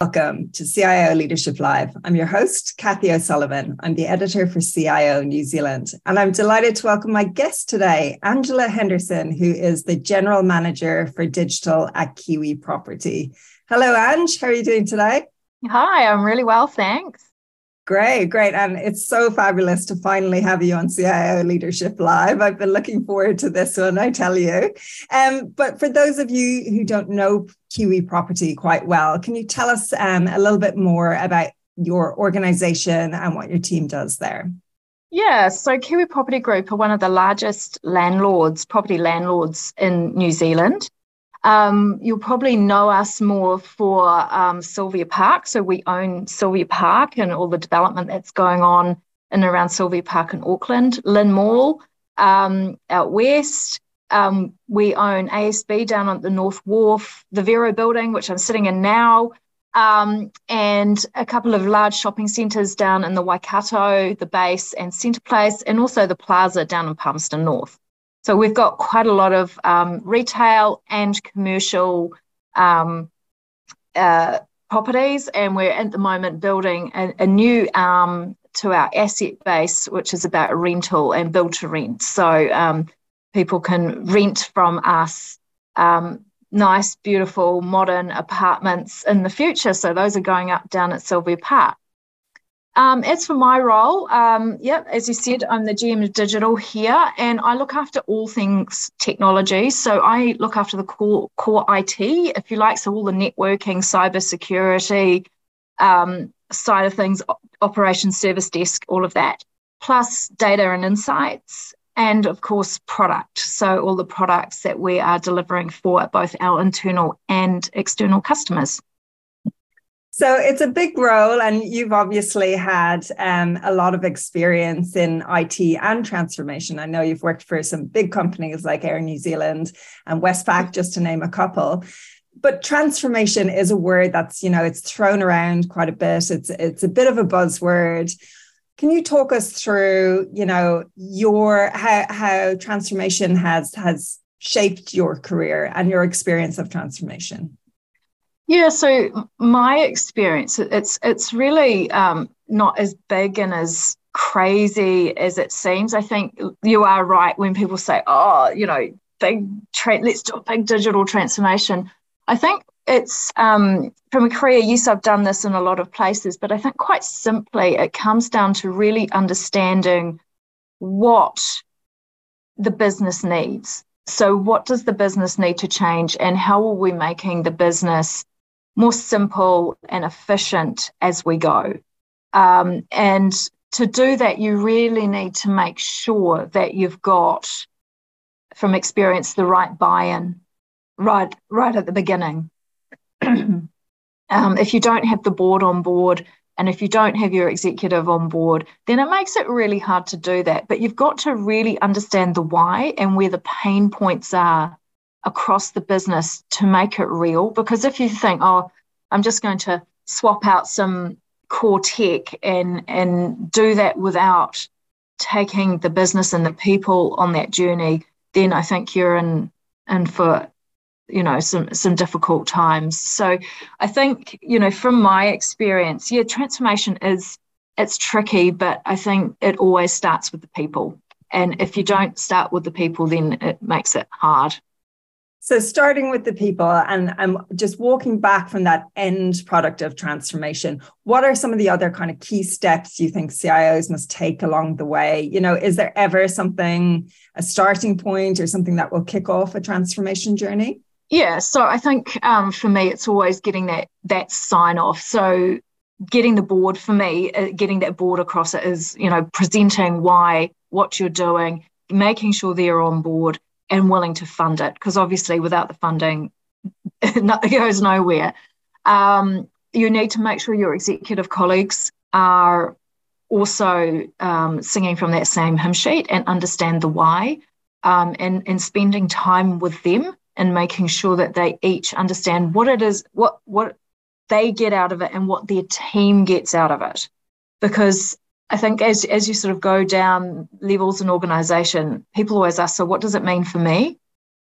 Welcome to CIO Leadership Live. I'm your host, Kathy O'Sullivan. I'm the editor for CIO New Zealand, and I'm delighted to welcome my guest today, Angela Henderson, who is the General Manager for Digital at Kiwi Property. Hello, Ange. How are you doing today? Hi, I'm really well, thanks. Great, great. And it's so fabulous to finally have you on CIO Leadership Live. I've been looking forward to this one, I tell you. Um, but for those of you who don't know Kiwi Property quite well, can you tell us um, a little bit more about your organization and what your team does there? Yeah, so Kiwi Property Group are one of the largest landlords, property landlords in New Zealand. Um, you'll probably know us more for um, Sylvia Park. So we own Sylvia Park and all the development that's going on in around Sylvia Park in Auckland, Lynn Mall um, out west. Um, we own ASB down at the North Wharf, the Vero building, which I'm sitting in now, um, and a couple of large shopping centres down in the Waikato, the base and Centre Place, and also the plaza down in Palmerston North. So we've got quite a lot of um, retail and commercial um, uh, properties, and we're at the moment building a, a new arm to our asset base, which is about rental and build to rent. So um, people can rent from us um, nice, beautiful, modern apartments in the future. So those are going up down at Sylvia Park. Um, as for my role, um, yeah, as you said, I'm the GM of digital here, and I look after all things technology. So I look after the core core IT, if you like, so all the networking, cybersecurity um, side of things, operations service desk, all of that, plus data and insights, and of course product. So all the products that we are delivering for both our internal and external customers. So it's a big role, and you've obviously had um, a lot of experience in IT and transformation. I know you've worked for some big companies like Air New Zealand and Westpac, just to name a couple. But transformation is a word that's you know it's thrown around quite a bit. It's it's a bit of a buzzword. Can you talk us through you know your how how transformation has has shaped your career and your experience of transformation? Yeah, so my experience, it's it's really um, not as big and as crazy as it seems. I think you are right when people say, "Oh, you know, big tra- let's do a big digital transformation." I think it's um, from a career. Yes, I've done this in a lot of places, but I think quite simply, it comes down to really understanding what the business needs. So, what does the business need to change, and how are we making the business more simple and efficient as we go. Um, and to do that, you really need to make sure that you've got, from experience, the right buy-in right right at the beginning. um, if you don't have the board on board and if you don't have your executive on board, then it makes it really hard to do that. But you've got to really understand the why and where the pain points are across the business to make it real. Because if you think, oh, I'm just going to swap out some core tech and and do that without taking the business and the people on that journey, then I think you're in in for you know some some difficult times. So I think you know from my experience, yeah, transformation is it's tricky, but I think it always starts with the people. And if you don't start with the people, then it makes it hard. So, starting with the people and I'm just walking back from that end product of transformation, what are some of the other kind of key steps you think CIOs must take along the way? You know, is there ever something, a starting point or something that will kick off a transformation journey? Yeah, so I think um, for me, it's always getting that that sign off. So, getting the board for me, uh, getting that board across it is, you know, presenting why, what you're doing, making sure they're on board and willing to fund it because obviously without the funding it goes nowhere. Um, you need to make sure your executive colleagues are also um, singing from that same hymn sheet and understand the why um, and, and spending time with them and making sure that they each understand what it is what what they get out of it and what their team gets out of it. Because I think as as you sort of go down levels in organization, people always ask, so what does it mean for me?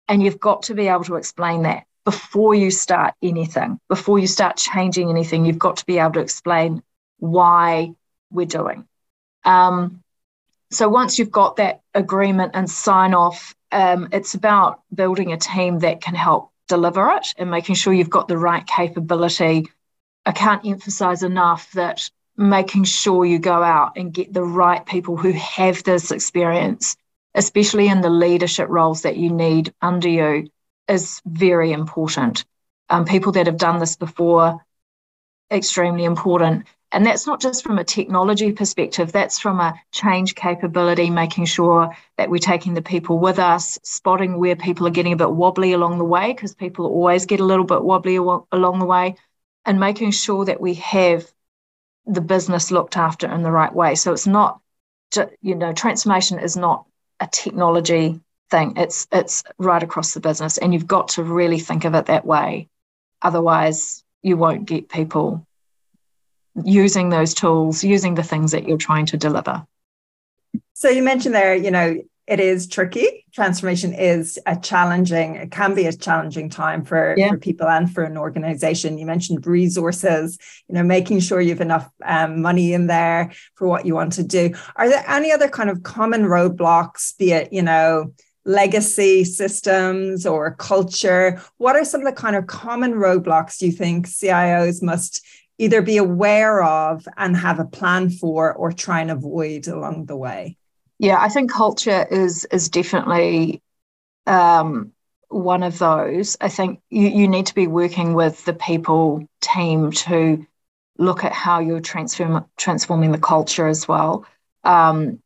And you've got to be able to explain that. before you start anything, before you start changing anything, you've got to be able to explain why we're doing. Um, so once you've got that agreement and sign off, um, it's about building a team that can help deliver it and making sure you've got the right capability. I can't emphasize enough that making sure you go out and get the right people who have this experience, especially in the leadership roles that you need under you, is very important. Um, people that have done this before, extremely important. And that's not just from a technology perspective, that's from a change capability, making sure that we're taking the people with us, spotting where people are getting a bit wobbly along the way, because people always get a little bit wobbly along the way, and making sure that we have the business looked after in the right way. So it's not, you know, transformation is not a technology thing. It's it's right across the business, and you've got to really think of it that way. Otherwise, you won't get people using those tools, using the things that you're trying to deliver. So you mentioned there, you know, it is tricky. Transformation is a challenging, it can be a challenging time for, yeah. for people and for an organization. You mentioned resources, you know, making sure you have enough um, money in there for what you want to do. Are there any other kind of common roadblocks, be it, you know, legacy systems or culture? What are some of the kind of common roadblocks you think CIOs must either be aware of and have a plan for or try and avoid along the way? Yeah, I think culture is is definitely um, one of those. I think you, you need to be working with the people team to look at how you're transform, transforming the culture as well. Um,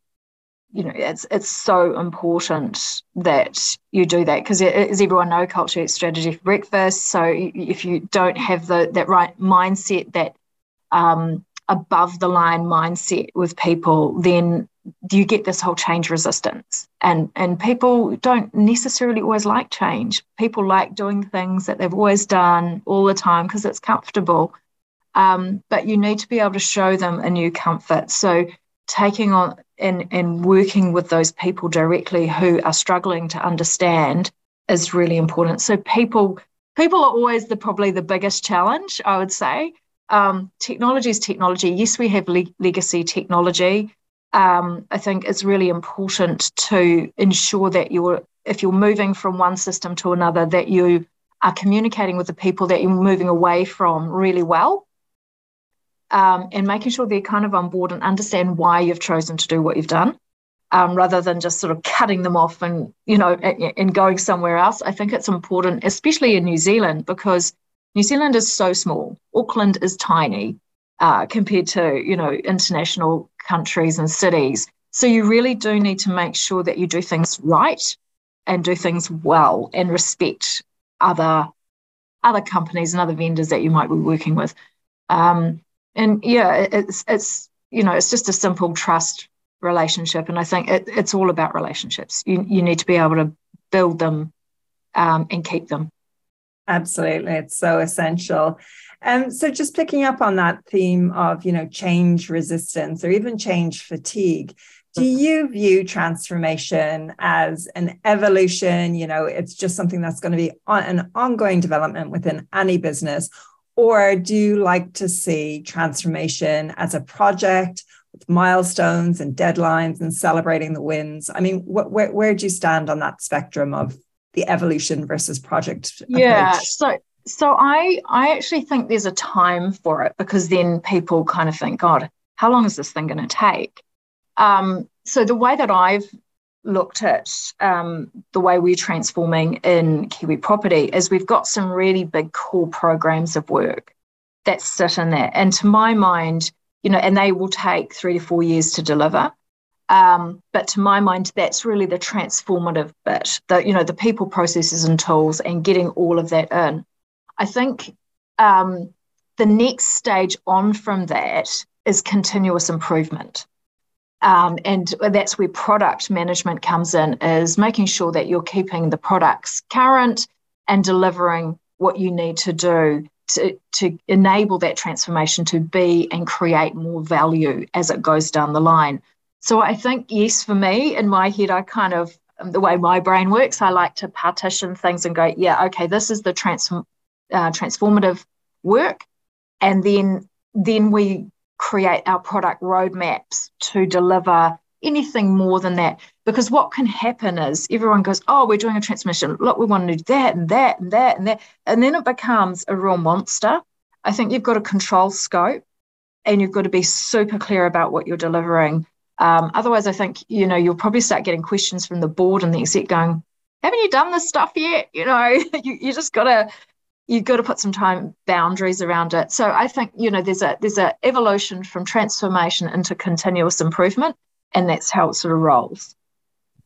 you know, it's it's so important that you do that because as everyone know, culture eats strategy for breakfast. So if you don't have the that right mindset, that um, above the line mindset with people, then you get this whole change resistance. And and people don't necessarily always like change. People like doing things that they've always done all the time because it's comfortable. Um, but you need to be able to show them a new comfort. So taking on and and working with those people directly who are struggling to understand is really important. So people people are always the probably the biggest challenge i would say um, technology is technology yes we have le- legacy technology um, I think it's really important to ensure that you're, if you're moving from one system to another, that you are communicating with the people that you're moving away from really well. Um, and making sure they're kind of on board and understand why you've chosen to do what you've done, um, rather than just sort of cutting them off and you know and, and going somewhere else. I think it's important, especially in New Zealand, because New Zealand is so small. Auckland is tiny uh, compared to you know international countries and cities. So you really do need to make sure that you do things right and do things well and respect other other companies and other vendors that you might be working with. Um, and yeah, it's it's you know it's just a simple trust relationship, and I think it, it's all about relationships. You you need to be able to build them um, and keep them. Absolutely, it's so essential. Um, so just picking up on that theme of, you know, change resistance or even change fatigue, do mm-hmm. you view transformation as an evolution? You know, it's just something that's going to be on, an ongoing development within any business, or do you like to see transformation as a project with milestones and deadlines and celebrating the wins? I mean, wh- where where do you stand on that spectrum of the evolution versus project? Yeah, approach? so so I I actually think there's a time for it because then people kind of think, God, how long is this thing going to take? Um, so the way that I've looked at um, the way we're transforming in Kiwi property is we've got some really big core programs of work that sit in there. And to my mind, you know, and they will take three to four years to deliver. Um, but to my mind, that's really the transformative bit, the you know, the people, processes, and tools, and getting all of that in. I think um, the next stage on from that is continuous improvement. Um, and that's where product management comes in is making sure that you're keeping the products current and delivering what you need to do to, to enable that transformation to be and create more value as it goes down the line. So I think, yes, for me, in my head, I kind of um, the way my brain works. I like to partition things and go, yeah, okay, this is the transform, uh, transformative work, and then then we create our product roadmaps to deliver anything more than that. Because what can happen is everyone goes, oh, we're doing a transmission. Look, we want to do that and that and that and that, and then it becomes a real monster. I think you've got to control scope, and you've got to be super clear about what you're delivering um, otherwise, I think you know you'll probably start getting questions from the board and the exec going, "Haven't you done this stuff yet?" You know, you, you just gotta you've got to put some time boundaries around it. So I think you know there's a there's a evolution from transformation into continuous improvement, and that's how it sort of rolls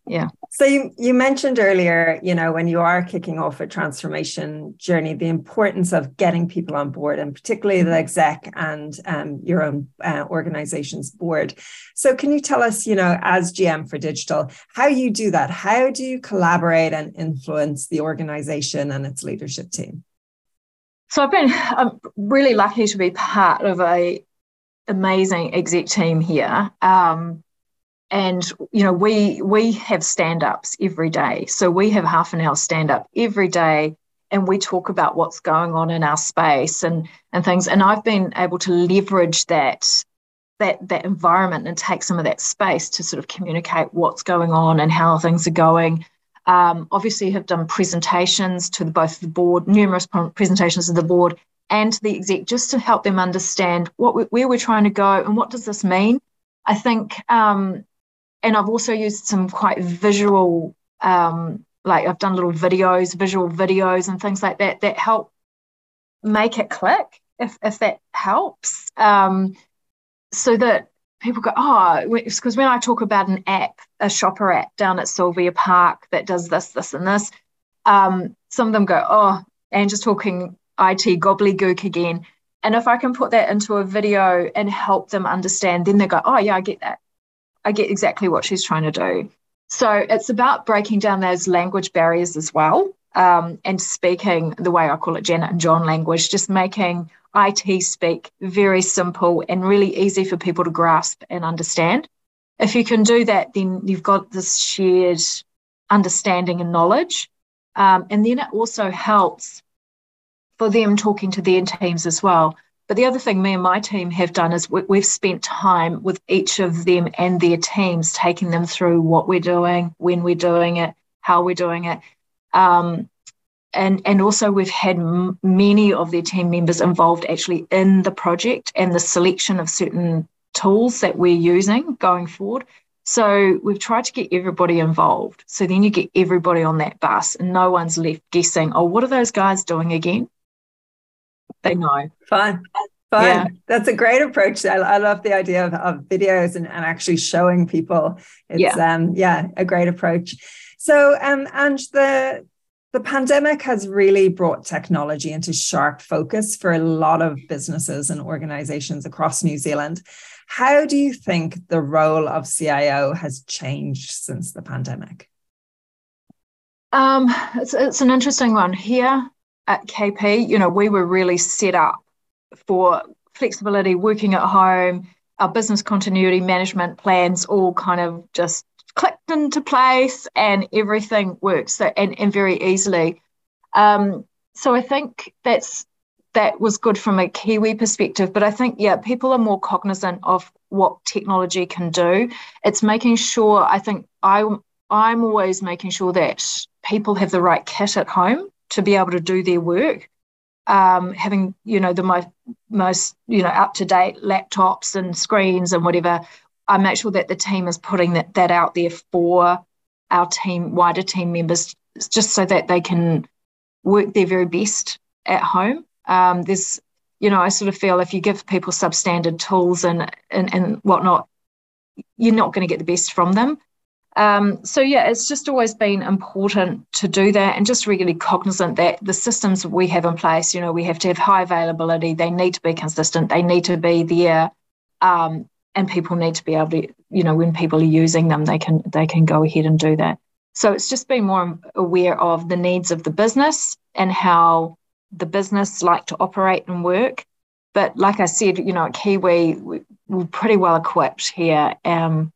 yeah. So you, you mentioned earlier you know when you are kicking off a transformation journey the importance of getting people on board and particularly the exec and um, your own uh, organization's board. So can you tell us you know as gm for digital how you do that? How do you collaborate and influence the organization and its leadership team? So i've been i'm really lucky to be part of a amazing exec team here. Um, and you know we we have stand-ups every day. So we have half an hour stand-up every day and we talk about what's going on in our space and and things. And i've been able to leverage that that that environment and take some of that space to sort of communicate what's going on and how things are going. Um, obviously have done presentations to the, both the board numerous presentations to the board and to the exec just to help them understand what we, where we're trying to go and what does this mean. I think um, and I've also used some quite visual, um, like I've done little videos, visual videos, and things like that that help make it click if if that helps. Um, so that people go, oh, because when I talk about an app, a shopper app down at Sylvia Park that does this, this, and this, um, some of them go, oh, and just talking IT gobbledygook again. And if I can put that into a video and help them understand, then they go, oh, yeah, I get that. I get exactly what she's trying to do. So it's about breaking down those language barriers as well um, and speaking the way I call it Janet and John language, just making IT speak very simple and really easy for people to grasp and understand. If you can do that, then you've got this shared understanding and knowledge. Um, and then it also helps for them talking to their teams as well but the other thing me and my team have done is we, have spent time with each of them and their teams, taking them through what we're doing, when we're doing it, how we're doing it. Um, and, and also, we've had m- many of their team members involved actually in the project and the selection of certain tools that we're using going forward. So we've tried to get everybody involved. So then you get everybody on that bus and no one's left guessing, oh, what are those guys doing again? They know. Fun. Fun. Yeah. That's a great approach. I, I love the idea of, of videos and, and actually showing people. It's yeah. um yeah, a great approach. So um and the the pandemic has really brought technology into sharp focus for a lot of businesses and organizations across New Zealand. How do you think the role of CIO has changed since the pandemic? Um, it's, it's an interesting one. Here, at KP, you know, we were really set up for flexibility, working at home, our business continuity management plans all kind of just clicked into place and everything works so, and, and very easily. Um, so I think that's that was good from a Kiwi perspective. But I think, yeah, people are more cognizant of what technology can do. It's making sure, I think I, I'm always making sure that people have the right kit at home to be able to do their work. Um, having you know the most most you know up to date laptops and screens and whatever, I make sure that the team is putting that that out there for our team wider team members, just so that they can work their very best at home. Um, there's you know I sort of feel if you give people substandard tools and and, and whatnot, you're not going to get the best from them. Um, so yeah, it's just always been important to do that and just really cognizant that the systems we have in place, you know, we have to have high availability, they need to be consistent, they need to be there, um, and people need to be able to, you know, when people are using them, they can they can go ahead and do that. So it's just being more aware of the needs of the business and how the business like to operate and work. But like I said, you know, at Kiwi, we, are pretty well equipped here. Um,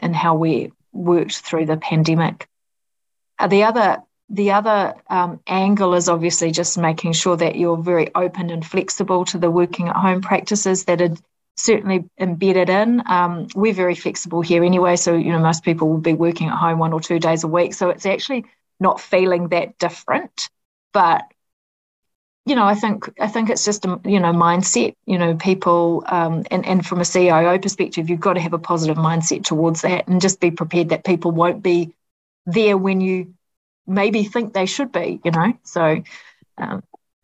and how we worked through the pandemic. Uh, the other the other um, angle is obviously just making sure that you're very open and flexible to the working at home practices that are certainly embedded in. Um, we're very flexible here anyway, so you know most people will be working at home one or two days a week, so it's actually not feeling that different. But you know, I think I think it's just a you know mindset. You know, people um, and and from a CIO perspective, you've got to have a positive mindset towards that, and just be prepared that people won't be there when you maybe think they should be, you know. So, um,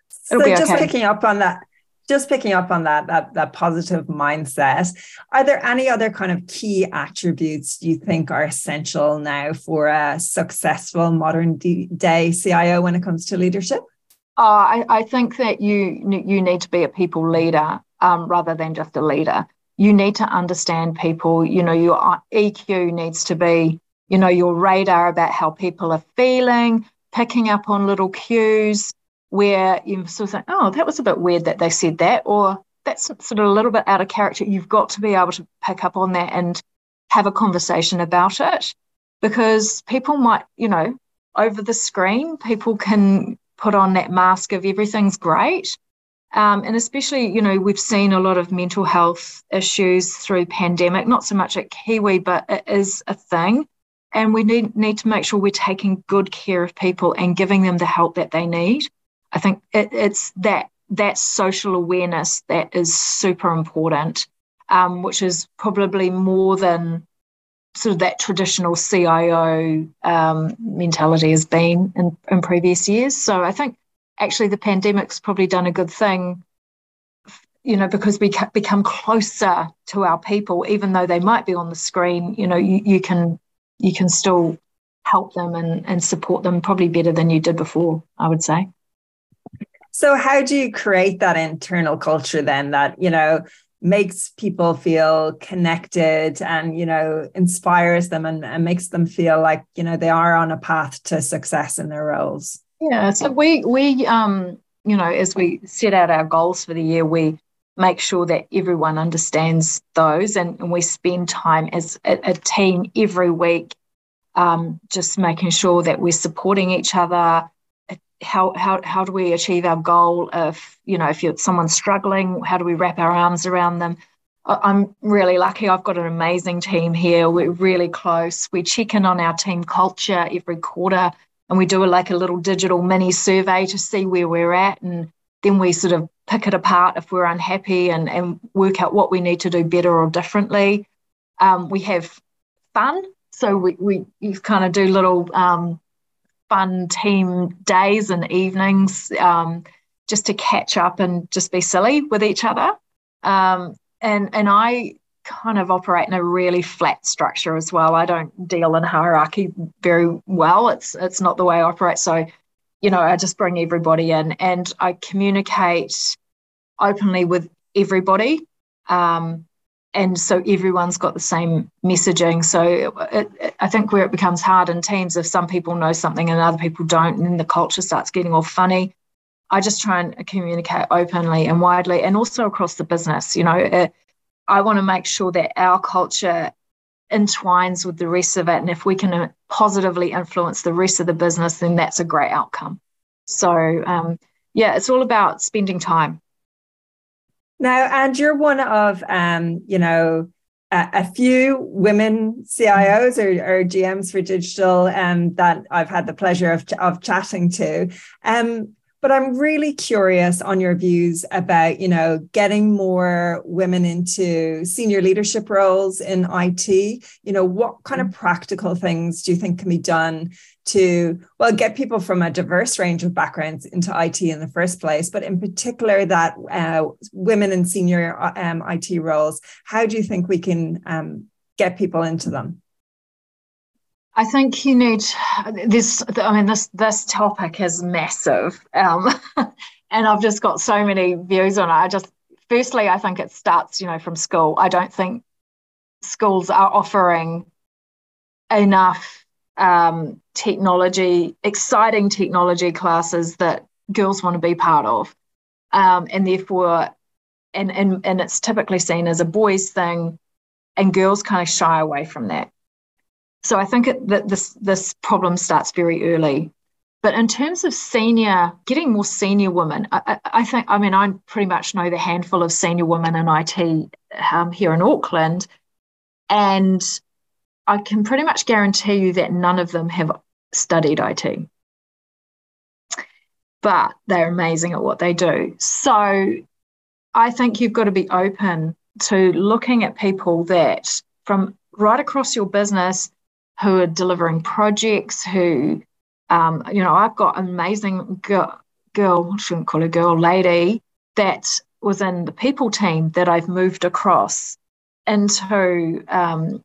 so just okay. picking up on that, just picking up on that, that that positive mindset. Are there any other kind of key attributes you think are essential now for a successful modern day CIO when it comes to leadership? Uh, I, I think that you you need to be a people leader um, rather than just a leader. You need to understand people. You know, your EQ needs to be you know, your radar about how people are feeling, picking up on little cues where you sort of think, oh, that was a bit weird that they said that, or that's sort of a little bit out of character. You've got to be able to pick up on that and have a conversation about it because people might, you know, over the screen, people can put on that mask of everything's great. Um, and especially, you know, we've seen a lot of mental health issues through pandemic, not so much at Kiwi, but it is a thing. And we need, need to make sure we're taking good care of people and giving them the help that they need. I think it, it's that that social awareness that is super important, um, which is probably more than sort of that traditional CIO um, mentality has been in, in previous years. So I think actually the pandemic's probably done a good thing, you know, because we become closer to our people, even though they might be on the screen. You know, you, you can you can still help them and, and support them probably better than you did before, I would say. So, how do you create that internal culture then that, you know, makes people feel connected and, you know, inspires them and, and makes them feel like, you know, they are on a path to success in their roles? Yeah. So, we, we, um, you know, as we set out our goals for the year, we make sure that everyone understands those and, and we spend time as a, a team every week um, just making sure that we're supporting each other how, how, how do we achieve our goal if you know if you're someone's struggling how do we wrap our arms around them i'm really lucky i've got an amazing team here we're really close we check in on our team culture every quarter and we do a, like a little digital mini survey to see where we're at and then we sort of pick it apart if we're unhappy and, and work out what we need to do better or differently. Um, we have fun. So we, we kind of do little um, fun team days and evenings um, just to catch up and just be silly with each other. Um, and, and I kind of operate in a really flat structure as well. I don't deal in hierarchy very well. It's it's not the way I operate. So you know, I just bring everybody in and I communicate openly with everybody. Um, and so everyone's got the same messaging. So it, it, I think where it becomes hard in teams, if some people know something and other people don't, and then the culture starts getting all funny. I just try and communicate openly and widely, and also across the business. You know, it, I want to make sure that our culture entwines with the rest of it. And if we can uh, positively influence the rest of the business, then that's a great outcome. So, um, yeah, it's all about spending time. Now, and you're one of, um, you know, a, a few women CIOs or, or, GMs for digital um, that I've had the pleasure of, of chatting to. Um, but I'm really curious on your views about, you know, getting more women into senior leadership roles in IT. You know, what kind of mm. practical things do you think can be done to, well, get people from a diverse range of backgrounds into IT in the first place, but in particular that uh, women in senior um, IT roles, how do you think we can um, get people into them? I think you need this. I mean, this this topic is massive, um, and I've just got so many views on it. I just, firstly, I think it starts, you know, from school. I don't think schools are offering enough um, technology, exciting technology classes that girls want to be part of, um, and therefore, and and and it's typically seen as a boys' thing, and girls kind of shy away from that. So I think that this this problem starts very early. But in terms of senior, getting more senior women, I, I, think, I mean, I pretty much know the handful of senior women in IT um, here in Auckland. And I can pretty much guarantee you that none of them have studied IT. But they're amazing at what they do. So I think you've got to be open to looking at people that from right across your business who are delivering projects, who, um, you know, I've got amazing girl, girl, shouldn't call her girl, lady that was in the people team that I've moved across into um,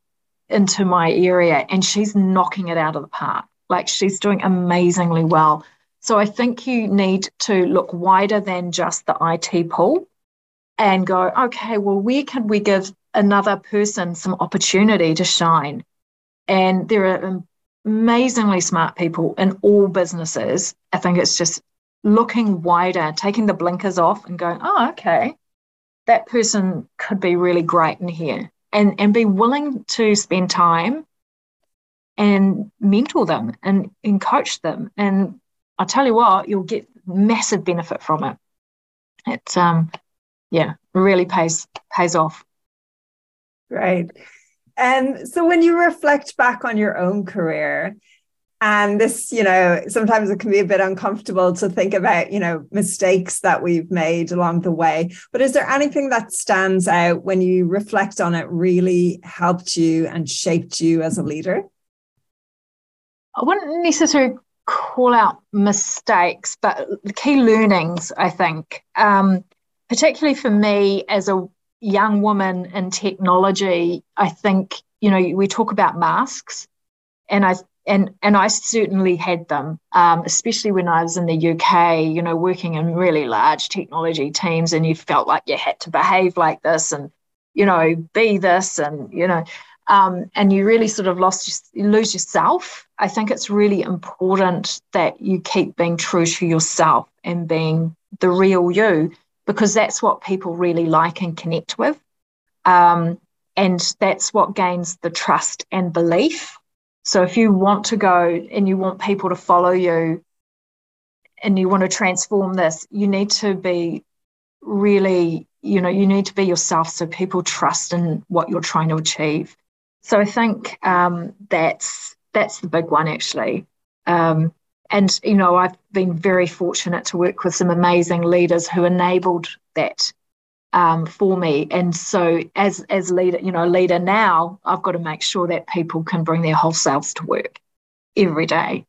into my area, and she's knocking it out of the park. Like she's doing amazingly well. So I think you need to look wider than just the IT pool and go, okay, well, where can we give another person some opportunity to shine? And there are amazingly smart people in all businesses. I think it's just looking wider, taking the blinkers off and going, oh, okay, that person could be really great in here. And, and be willing to spend time and mentor them and, and coach them. And I tell you what, you'll get massive benefit from it. It's um yeah, really pays pays off. Right. And so when you reflect back on your own career, and this, you know, sometimes it can be a bit uncomfortable to think about, you know, mistakes that we've made along the way. But is there anything that stands out when you reflect on it really helped you and shaped you as a leader? I wouldn't necessarily call out mistakes, but the key learnings, I think. Um, particularly for me as a young woman in technology, I think, you know, we talk about masks and I and and I certainly had them, um, especially when I was in the UK, you know, working in really large technology teams and you felt like you had to behave like this and, you know, be this and, you know, um, and you really sort of lost you lose yourself. I think it's really important that you keep being true to yourself and being the real you because that's what people really like and connect with. Um, and that's what gains the trust and belief. So if you want to go and you want people to follow you and you want to transform this, you need to be really, you know, you need to be yourself so people trust in what you're trying to achieve. So I think um, that's that's the big one actually. Um, and, you know, I've been very fortunate to work with some amazing leaders who enabled that um, for me. And so as as leader, you know, leader now, I've got to make sure that people can bring their whole selves to work every day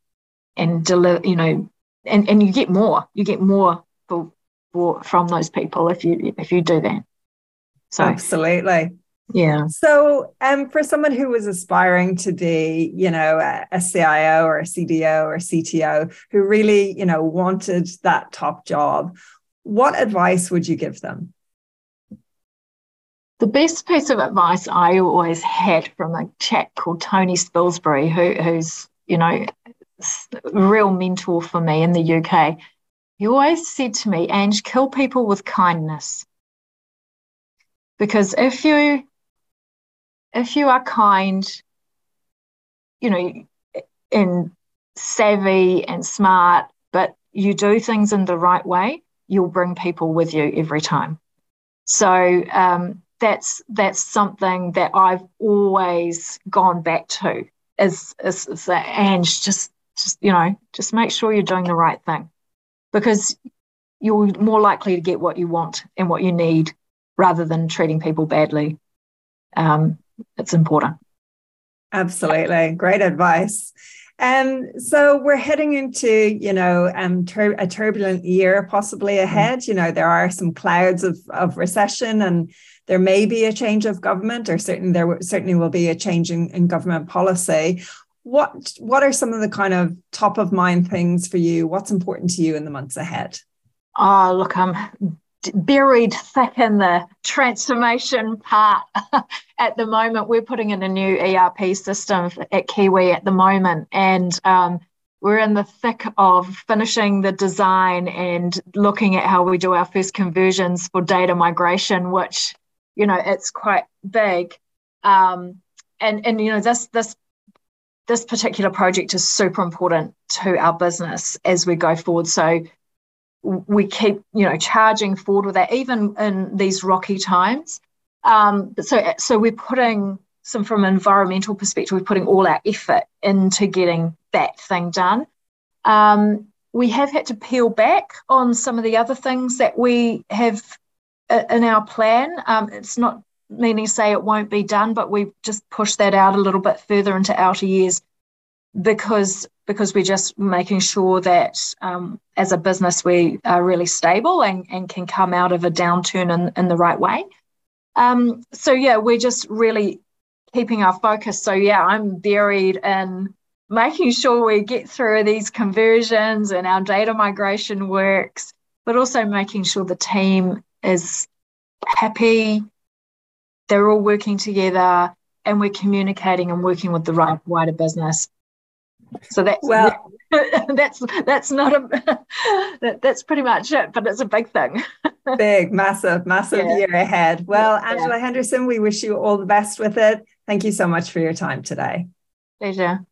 and deliver, you know, and, and you get more. You get more for, for from those people if you if you do that. So absolutely. Yeah. So, um, for someone who was aspiring to be, you know, a, a CIO or a CDO or a CTO who really, you know, wanted that top job, what advice would you give them? The best piece of advice I always had from a chap called Tony Spilsbury, who, who's, you know, real mentor for me in the UK. He always said to me, Ange, kill people with kindness. Because if you if you are kind, you know, and savvy and smart, but you do things in the right way, you'll bring people with you every time. So um, that's that's something that I've always gone back to. Is is, is that Ange just just you know just make sure you're doing the right thing, because you're more likely to get what you want and what you need rather than treating people badly. Um, it's important. Absolutely. Great advice. And um, so we're heading into, you know, um, tur- a turbulent year possibly mm. ahead. You know, there are some clouds of, of recession and there may be a change of government or certainly there certainly will be a change in, in government policy. What, what are some of the kind of top of mind things for you? What's important to you in the months ahead? Oh, look, I'm buried thick in the transformation part at the moment. We're putting in a new ERP system at Kiwi at the moment, and um, we're in the thick of finishing the design and looking at how we do our first conversions for data migration, which you know it's quite big. Um, and and you know this this this particular project is super important to our business as we go forward. So we keep, you know, charging forward with that, even in these rocky times. Um, so, so we're putting some from an environmental perspective, we're putting all our effort into getting that thing done. Um, we have had to peel back on some of the other things that we have in our plan. Um, it's not meaning to say it won't be done, but we've just pushed that out a little bit further into outer years because because we're just making sure that um, as a business we are really stable and, and can come out of a downturn in, in the right way. Um, so yeah, we're just really keeping our focus. So yeah, I'm buried in making sure we get through these conversions and our data migration works, but also making sure the team is happy, they're all working together, and we're communicating and working with the right wider business. So that's well, that's that's not a that, that's pretty much it, but it's a big thing. big, massive, massive yeah. year ahead. Well, Angela yeah. Henderson, we wish you all the best with it. Thank you so much for your time today. Pleasure.